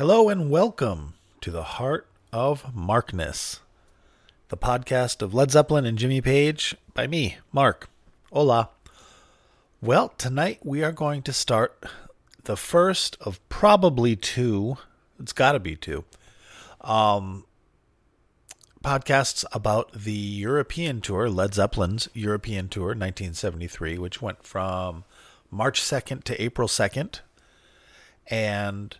Hello and welcome to the Heart of Markness, the podcast of Led Zeppelin and Jimmy Page by me, Mark. Hola. Well, tonight we are going to start the first of probably two, it's got to be two, um, podcasts about the European tour, Led Zeppelin's European tour, 1973, which went from March 2nd to April 2nd. And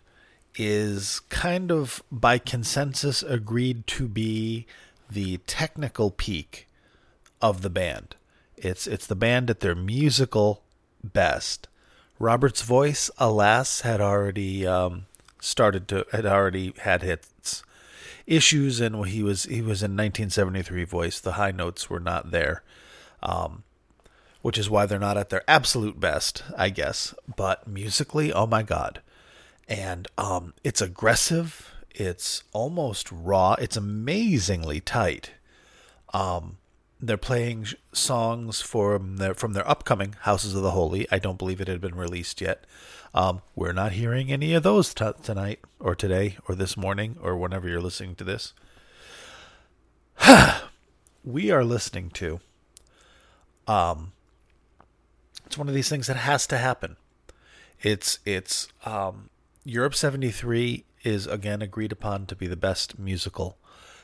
is kind of by consensus agreed to be the technical peak of the band. It's it's the band at their musical best. Robert's voice, alas, had already um, started to had already had hits issues, and he was he was in 1973 voice. The high notes were not there, um, which is why they're not at their absolute best, I guess. But musically, oh my god, and um, it's aggressive. It's almost raw. It's amazingly tight. Um, they're playing songs from their from their upcoming Houses of the Holy. I don't believe it had been released yet. Um, we're not hearing any of those t- tonight or today or this morning or whenever you're listening to this. we are listening to. Um, it's one of these things that has to happen. It's it's um, Europe 73 is again agreed upon to be the best musical,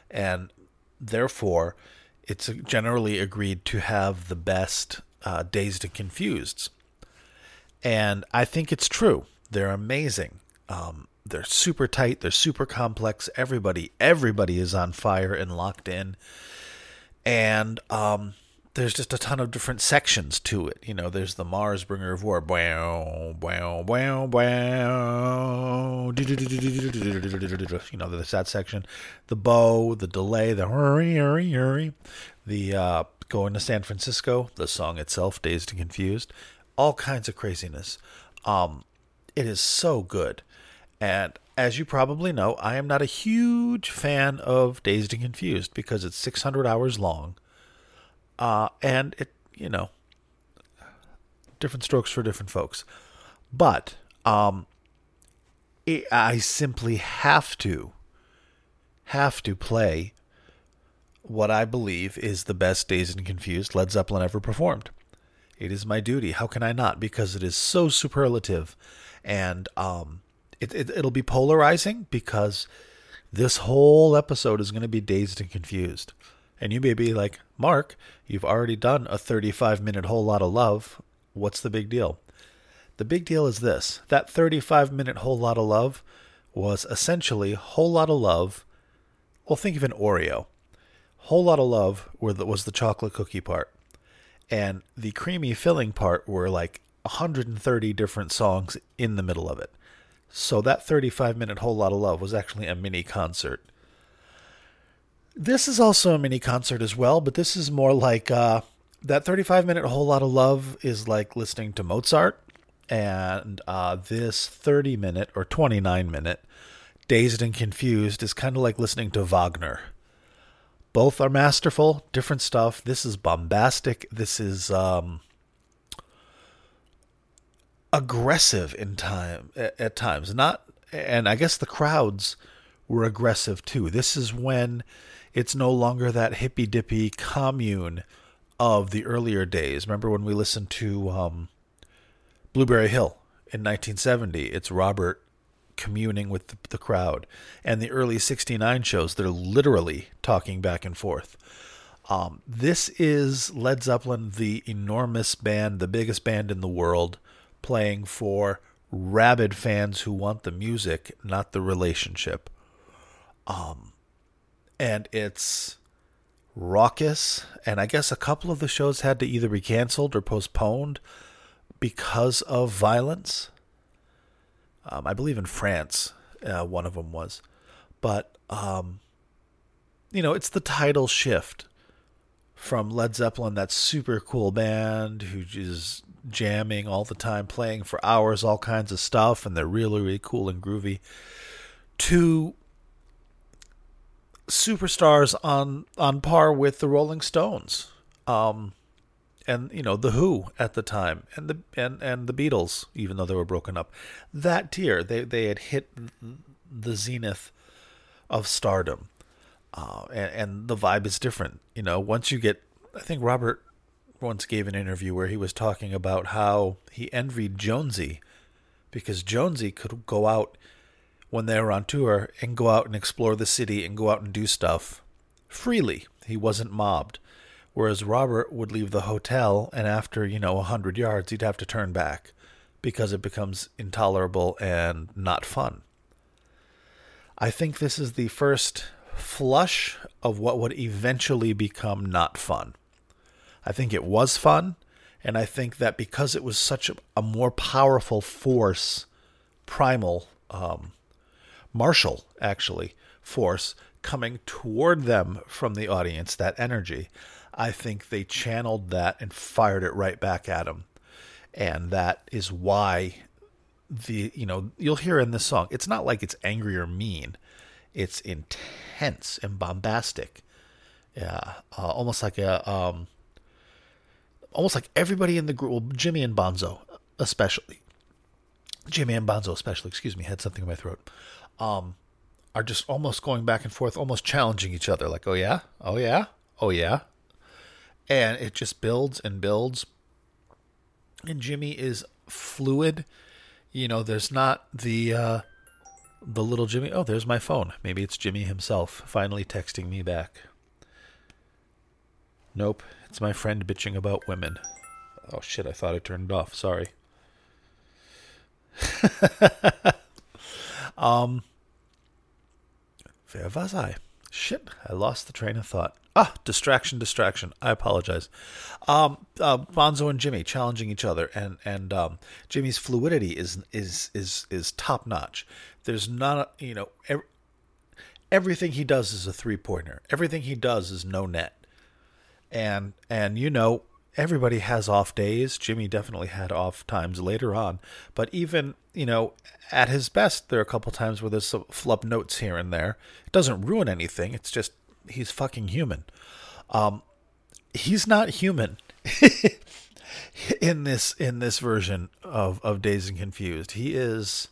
and therefore it's generally agreed to have the best uh, Dazed and Confused. And I think it's true. They're amazing. Um, they're super tight. They're super complex. Everybody, everybody is on fire and locked in. And um, there's just a ton of different sections to it. You know, there's the Mars Bringer of War. You know, there's that section. The bow, the delay, the hurry, hurry, hurry. The uh, going to San Francisco, the song itself, Dazed and Confused. All kinds of craziness. Um, it is so good. And as you probably know, I am not a huge fan of Dazed and Confused because it's 600 hours long uh, and it, you know, different strokes for different folks. But um, I simply have to, have to play what I believe is the best Dazed and Confused Led Zeppelin ever performed. It is my duty. How can I not? Because it is so superlative, and um, it, it it'll be polarizing because this whole episode is going to be dazed and confused. And you may be like, Mark, you've already done a 35 minute whole lot of love. What's the big deal? The big deal is this that 35 minute whole lot of love was essentially whole lot of love. Well, think of an Oreo. Whole lot of love was the chocolate cookie part. And the creamy filling part were like 130 different songs in the middle of it. So that 35 minute whole lot of love was actually a mini concert. This is also a mini concert as well, but this is more like uh, that 35 minute whole lot of love is like listening to Mozart, and uh, this 30 minute or 29 minute dazed and confused is kind of like listening to Wagner. Both are masterful, different stuff. This is bombastic. This is um, aggressive in time at, at times. Not, and I guess the crowds were aggressive too. This is when it's no longer that hippy dippy commune of the earlier days. Remember when we listened to um, Blueberry Hill in 1970? It's Robert communing with the, the crowd. And the early 69 shows, they're literally talking back and forth. Um, this is Led Zeppelin, the enormous band, the biggest band in the world, playing for rabid fans who want the music, not the relationship. Um, and it's raucous. And I guess a couple of the shows had to either be canceled or postponed because of violence. Um, I believe in France, uh, one of them was. But, um, you know, it's the title shift from Led Zeppelin, that super cool band who is jamming all the time, playing for hours, all kinds of stuff, and they're really, really cool and groovy, to superstars on on par with the Rolling Stones, um, and you know the Who at the time, and the and and the Beatles, even though they were broken up. That tier, they they had hit the zenith of stardom, uh, and, and the vibe is different. You know, once you get, I think Robert once gave an interview where he was talking about how he envied Jonesy because Jonesy could go out when they were on tour and go out and explore the city and go out and do stuff freely. He wasn't mobbed. Whereas Robert would leave the hotel and after, you know, a hundred yards he'd have to turn back because it becomes intolerable and not fun. I think this is the first flush of what would eventually become not fun. I think it was fun, and I think that because it was such a, a more powerful force, primal, um, martial actually, force coming toward them from the audience, that energy, I think they channeled that and fired it right back at them. And that is why the you know you'll hear in this song it's not like it's angry or mean. It's intense and bombastic. Yeah uh, almost like a um almost like everybody in the group well jimmy and bonzo especially. Jimmy and bonzo especially excuse me had something in my throat um are just almost going back and forth almost challenging each other like oh yeah oh yeah oh yeah and it just builds and builds and jimmy is fluid you know, there's not the uh, the little Jimmy. Oh, there's my phone. Maybe it's Jimmy himself finally texting me back. Nope, it's my friend bitching about women. Oh shit, I thought I turned it off. Sorry. um, where was I? Shit, I lost the train of thought. Ah, distraction, distraction. I apologize. Um, uh, Bonzo and Jimmy challenging each other, and and um, Jimmy's fluidity is is is is top notch. There's not, a, you know, every, everything he does is a three pointer. Everything he does is no net, and and you know everybody has off days. Jimmy definitely had off times later on, but even you know at his best, there are a couple times where there's some flub notes here and there. It doesn't ruin anything. It's just he's fucking human. Um, he's not human in this in this version of of Dazed and Confused. He is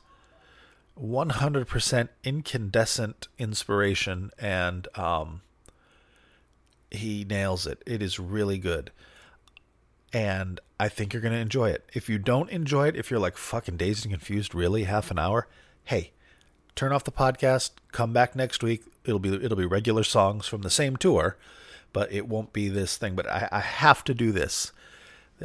100% incandescent inspiration and um, he nails it. It is really good. And I think you're going to enjoy it. If you don't enjoy it, if you're like fucking dazed and confused, really, half an hour, hey, turn off the podcast, come back next week. It'll be it'll be regular songs from the same tour, but it won't be this thing. But I, I have to do this.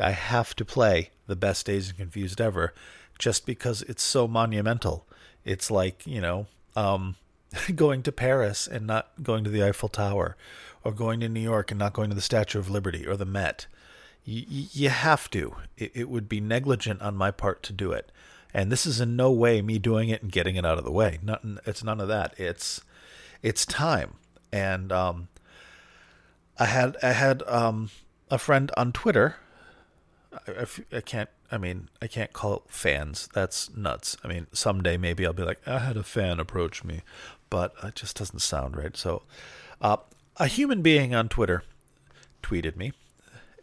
I have to play the best Dazed and Confused ever, just because it's so monumental. It's like you know, um, going to Paris and not going to the Eiffel Tower, or going to New York and not going to the Statue of Liberty or the Met. You, you have to. It, it would be negligent on my part to do it. And this is in no way me doing it and getting it out of the way. It's none of that. It's it's time. And um, I had I had um, a friend on Twitter. I, I, can't. I mean, I can't call it fans. That's nuts. I mean, someday maybe I'll be like, I had a fan approach me, but it just doesn't sound right. So, uh, a human being on Twitter tweeted me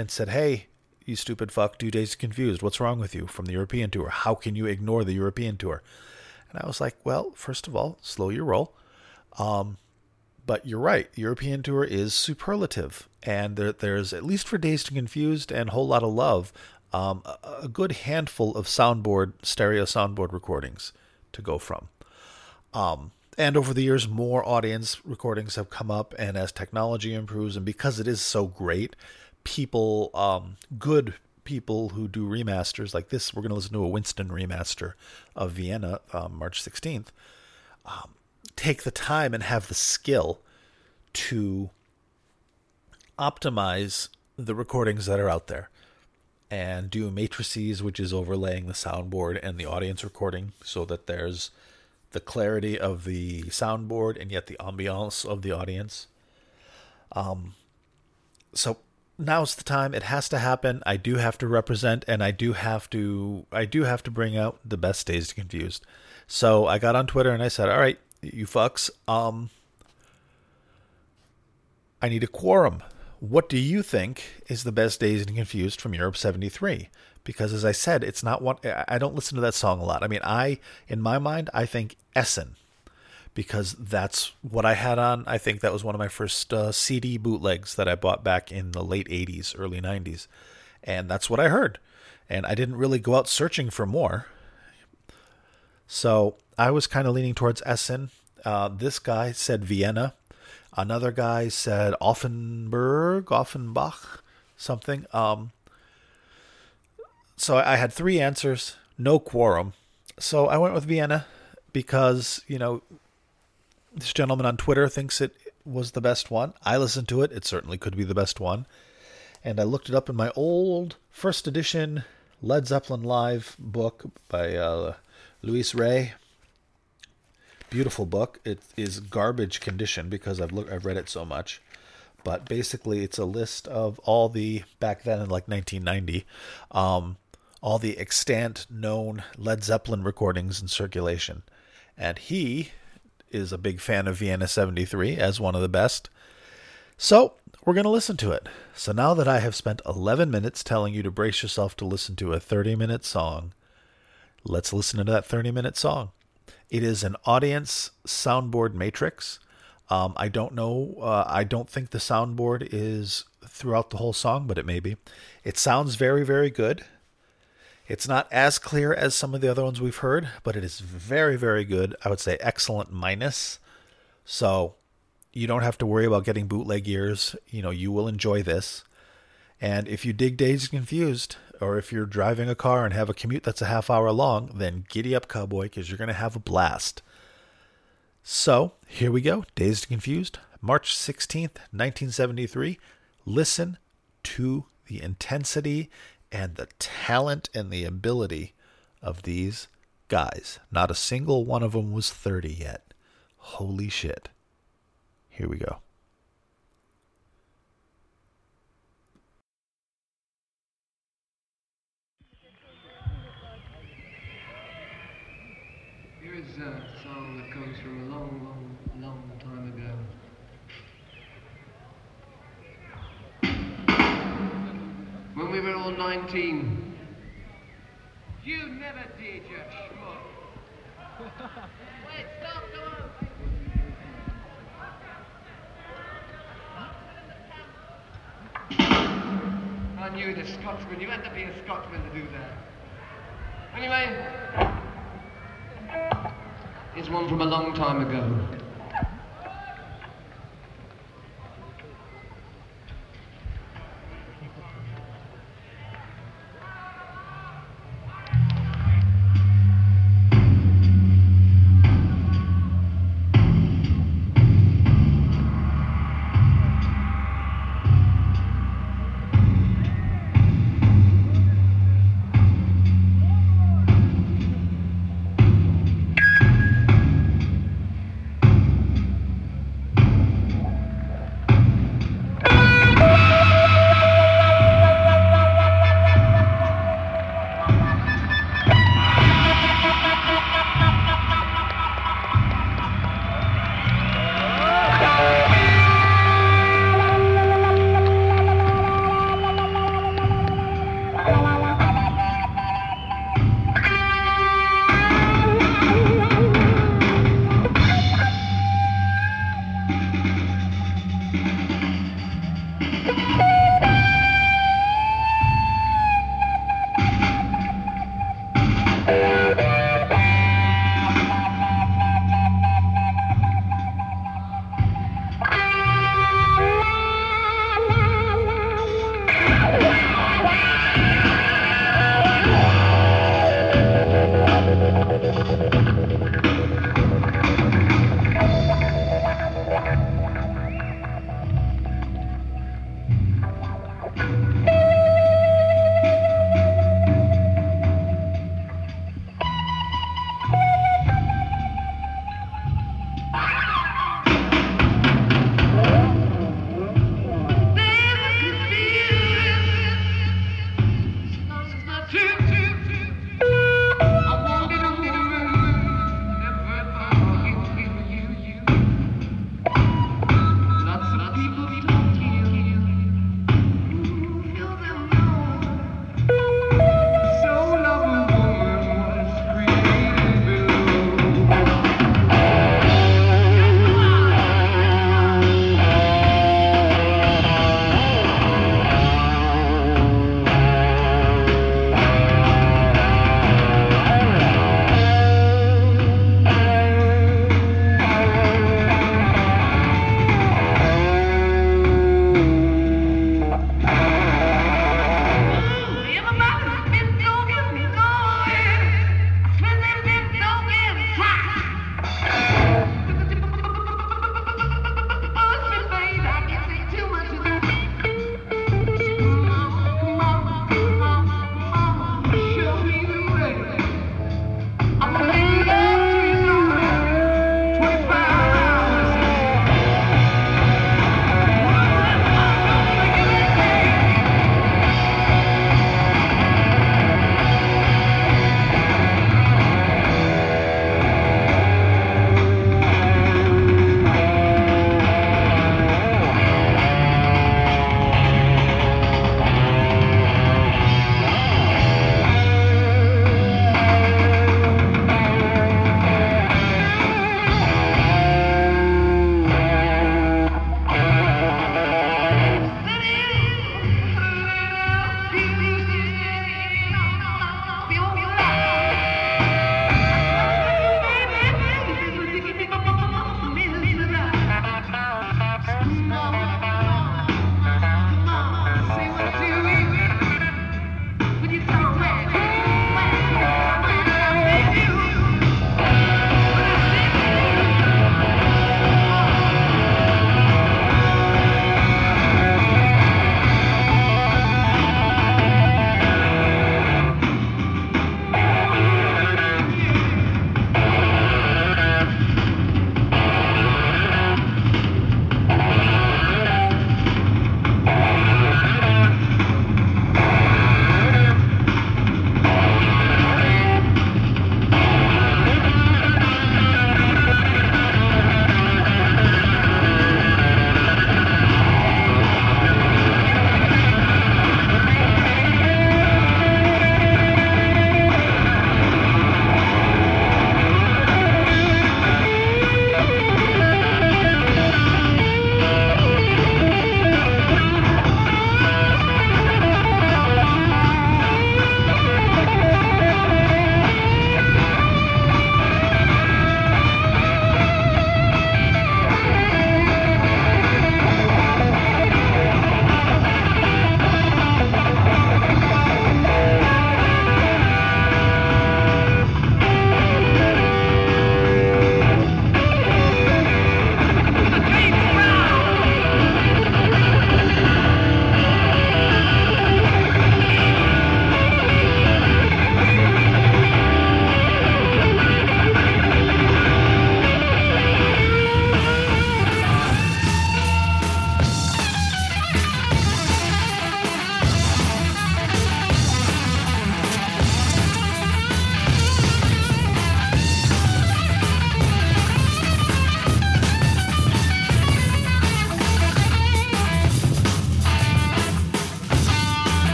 and said, "Hey, you stupid fuck, two days confused. What's wrong with you from the European tour? How can you ignore the European tour? And I was like, well, first of all, slow your roll. Um, but you're right. European tour is superlative. And there, there's, at least for Dazed and Confused and Whole Lot of Love, um, a, a good handful of soundboard, stereo soundboard recordings to go from. Um, and over the years, more audience recordings have come up. And as technology improves, and because it is so great, people, um, good people who do remasters like this. We're going to listen to a Winston remaster of Vienna, um, March 16th. Um, take the time and have the skill to optimize the recordings that are out there and do matrices, which is overlaying the soundboard and the audience recording so that there's the clarity of the soundboard and yet the ambiance of the audience. Um, so now's the time. It has to happen. I do have to represent, and I do have to. I do have to bring out the best Dazed Confused. So I got on Twitter and I said, "All right, you fucks. Um, I need a quorum. What do you think is the best Dazed and Confused from Europe '73?" Because as I said, it's not one. I don't listen to that song a lot. I mean, I in my mind, I think Essen. Because that's what I had on. I think that was one of my first uh, CD bootlegs that I bought back in the late 80s, early 90s. And that's what I heard. And I didn't really go out searching for more. So I was kind of leaning towards Essen. Uh, this guy said Vienna. Another guy said Offenburg, Offenbach, something. Um, so I had three answers, no quorum. So I went with Vienna because, you know, this gentleman on Twitter thinks it was the best one. I listened to it. It certainly could be the best one. And I looked it up in my old first edition Led Zeppelin Live book by uh, Luis Rey. Beautiful book. It is garbage condition because I've I've read it so much. But basically, it's a list of all the back then in like 1990, um, all the extant known Led Zeppelin recordings in circulation. And he is a big fan of Vienna 73 as one of the best. So, we're going to listen to it. So, now that I have spent 11 minutes telling you to brace yourself to listen to a 30 minute song, let's listen to that 30 minute song. It is an audience soundboard matrix. Um, I don't know. Uh, I don't think the soundboard is throughout the whole song, but it may be. It sounds very, very good. It's not as clear as some of the other ones we've heard, but it is very, very good. I would say excellent minus. So you don't have to worry about getting bootleg ears. You know, you will enjoy this. And if you dig Dazed Confused, or if you're driving a car and have a commute that's a half hour long, then giddy up, cowboy, because you're going to have a blast. So here we go Dazed Confused, March 16th, 1973. Listen to the intensity and the talent and the ability of these guys. Not a single one of them was 30 yet. Holy shit. Here we go. When we were all 19. You never did, you schmuck. Wait, stop, come on. I knew the Scotsman. You had to be a Scotsman to do that. Anyway, here's one from a long time ago.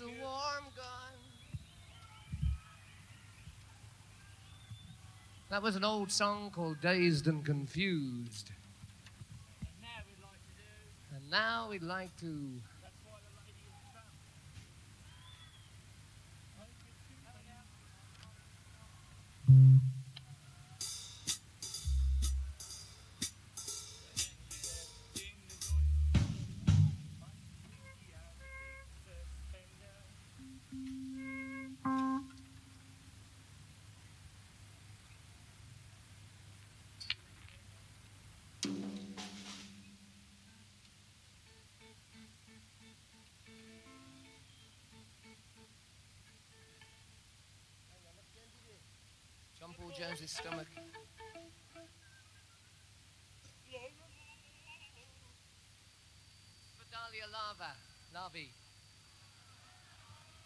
Is a warm gun. That was an old song called Dazed and Confused. And now we'd like to. John Paul Jones's stomach. For Dahlia Lava, Lavi.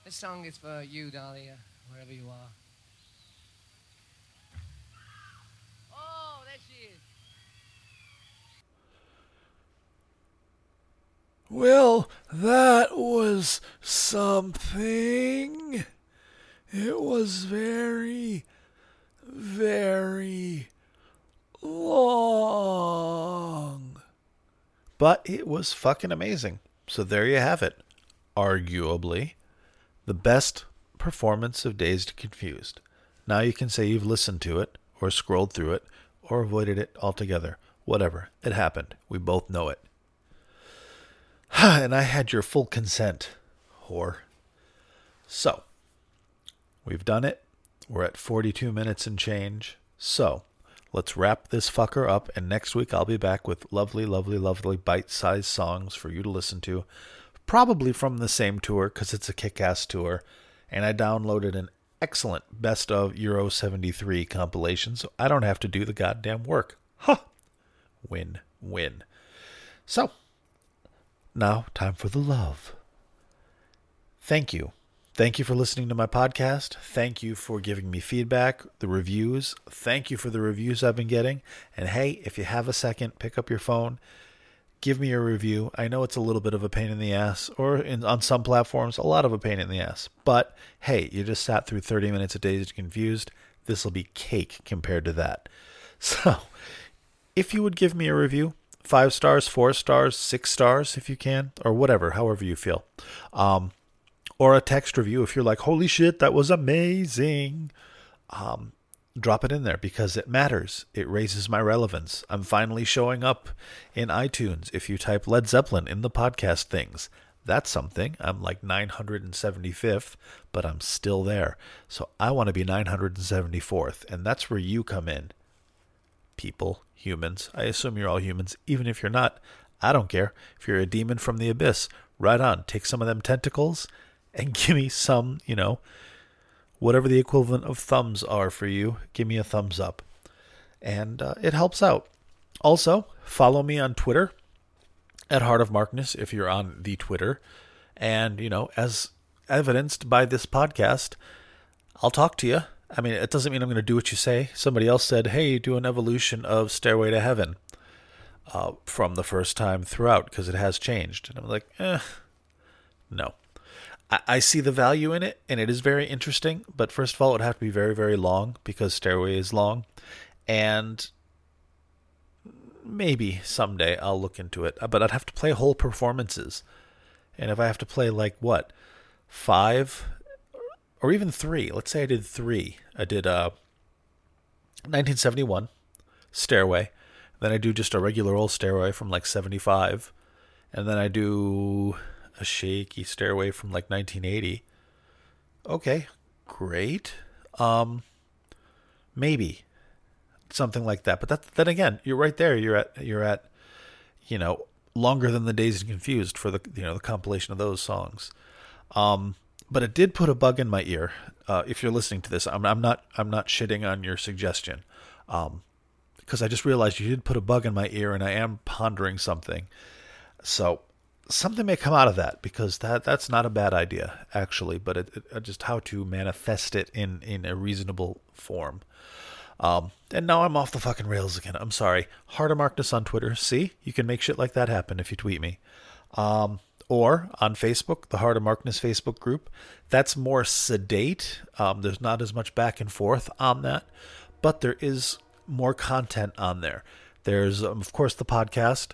This song is for you, Dahlia, wherever you are. Oh, there she is. Well, that was something. It was very, very long. But it was fucking amazing. So there you have it. Arguably, the best performance of Dazed Confused. Now you can say you've listened to it, or scrolled through it, or avoided it altogether. Whatever. It happened. We both know it. and I had your full consent, whore. So, we've done it. We're at 42 minutes and change. So, let's wrap this fucker up, and next week I'll be back with lovely, lovely, lovely bite sized songs for you to listen to. Probably from the same tour, because it's a kick ass tour. And I downloaded an excellent best of Euro 73 compilation, so I don't have to do the goddamn work. Ha! Huh. Win, win. So, now, time for the love. Thank you. Thank you for listening to my podcast. Thank you for giving me feedback, the reviews. Thank you for the reviews I've been getting. And hey, if you have a second, pick up your phone, give me a review. I know it's a little bit of a pain in the ass, or in, on some platforms, a lot of a pain in the ass. But hey, you just sat through 30 minutes of Dazed Confused. This will be cake compared to that. So, if you would give me a review, five stars, four stars, six stars if you can, or whatever, however you feel. Um, or a text review if you're like, holy shit, that was amazing. Um, drop it in there because it matters. It raises my relevance. I'm finally showing up in iTunes. If you type Led Zeppelin in the podcast things, that's something. I'm like 975th, but I'm still there. So I want to be 974th, and that's where you come in. People, humans. I assume you're all humans. Even if you're not, I don't care. If you're a demon from the abyss, right on. Take some of them tentacles and give me some, you know, whatever the equivalent of thumbs are for you. Give me a thumbs up. And uh, it helps out. Also, follow me on Twitter at Heart of Markness if you're on the Twitter. And, you know, as evidenced by this podcast, I'll talk to you. I mean, it doesn't mean I'm going to do what you say. Somebody else said, hey, do an evolution of Stairway to Heaven uh, from the first time throughout because it has changed. And I'm like, eh, no. I, see the value in it and it is very interesting. But first of all, it would have to be very, very long because Stairway is long. And maybe someday I'll look into it. But I'd have to play whole performances. And if I have to play like what? Five or even three. Let's say I did three. I did uh 1971 Stairway. Then I do just a regular old Stairway from like 75. And then I do a shaky Stairway from like 1980. Okay, great. Um maybe something like that. But that, then again, you're right there. You're at you're at you know longer than the Dazed and Confused for the you know the compilation of those songs. Um, but it did put a bug in my ear. Uh, if you're listening to this, I'm, I'm not I'm not shitting on your suggestion, um, because I just realized you did put a bug in my ear, and I am pondering something. So something may come out of that because that that's not a bad idea actually, but it, it, just how to manifest it in in a reasonable form. Um, and now I'm off the fucking rails again. I'm sorry. Heart of Markness on Twitter. See, you can make shit like that happen if you tweet me. Um, or on Facebook, the Heart of Markness Facebook group. That's more sedate. Um, there's not as much back and forth on that, but there is more content on there. There's, um, of course, the podcast,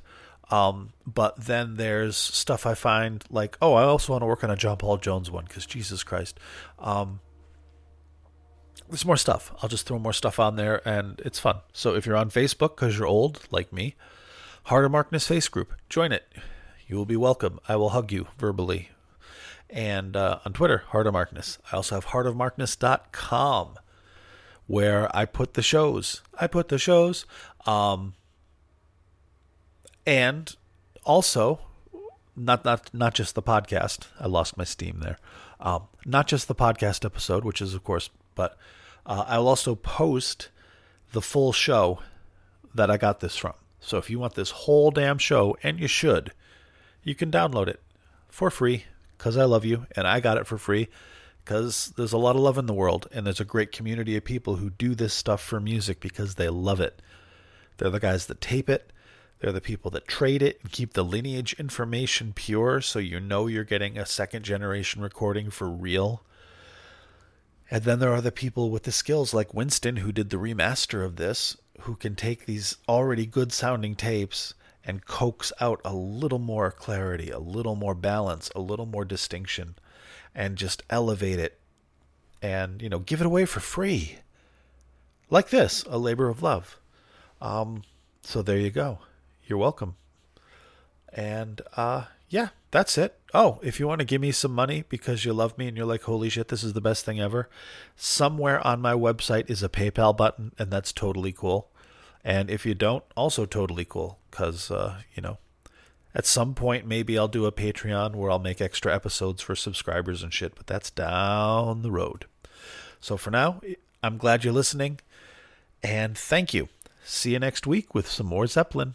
um, but then there's stuff I find like, oh, I also want to work on a John Paul Jones one because Jesus Christ. Um, there's more stuff. I'll just throw more stuff on there and it's fun. So if you're on Facebook because you're old like me, Heart of Markness Face Group, join it. You will be welcome. I will hug you verbally. And uh, on Twitter, Heart of Markness. I also have heartofmarkness.com where I put the shows. I put the shows. Um, and also, not not not just the podcast. I lost my steam there. Um, not just the podcast episode, which is of course, but uh, I will also post the full show that I got this from. So if you want this whole damn show, and you should, you can download it for free because I love you and I got it for free because there's a lot of love in the world and there's a great community of people who do this stuff for music because they love it. They're the guys that tape it. They're the people that trade it and keep the lineage information pure so you know you're getting a second generation recording for real. And then there are the people with the skills like Winston, who did the remaster of this, who can take these already good sounding tapes and coax out a little more clarity, a little more balance, a little more distinction, and just elevate it and, you know, give it away for free. Like this, a labor of love. Um, so there you go. You're welcome. And uh, yeah, that's it. Oh, if you want to give me some money because you love me and you're like, holy shit, this is the best thing ever, somewhere on my website is a PayPal button, and that's totally cool. And if you don't, also totally cool because, uh, you know, at some point maybe I'll do a Patreon where I'll make extra episodes for subscribers and shit, but that's down the road. So for now, I'm glad you're listening and thank you. See you next week with some more Zeppelin.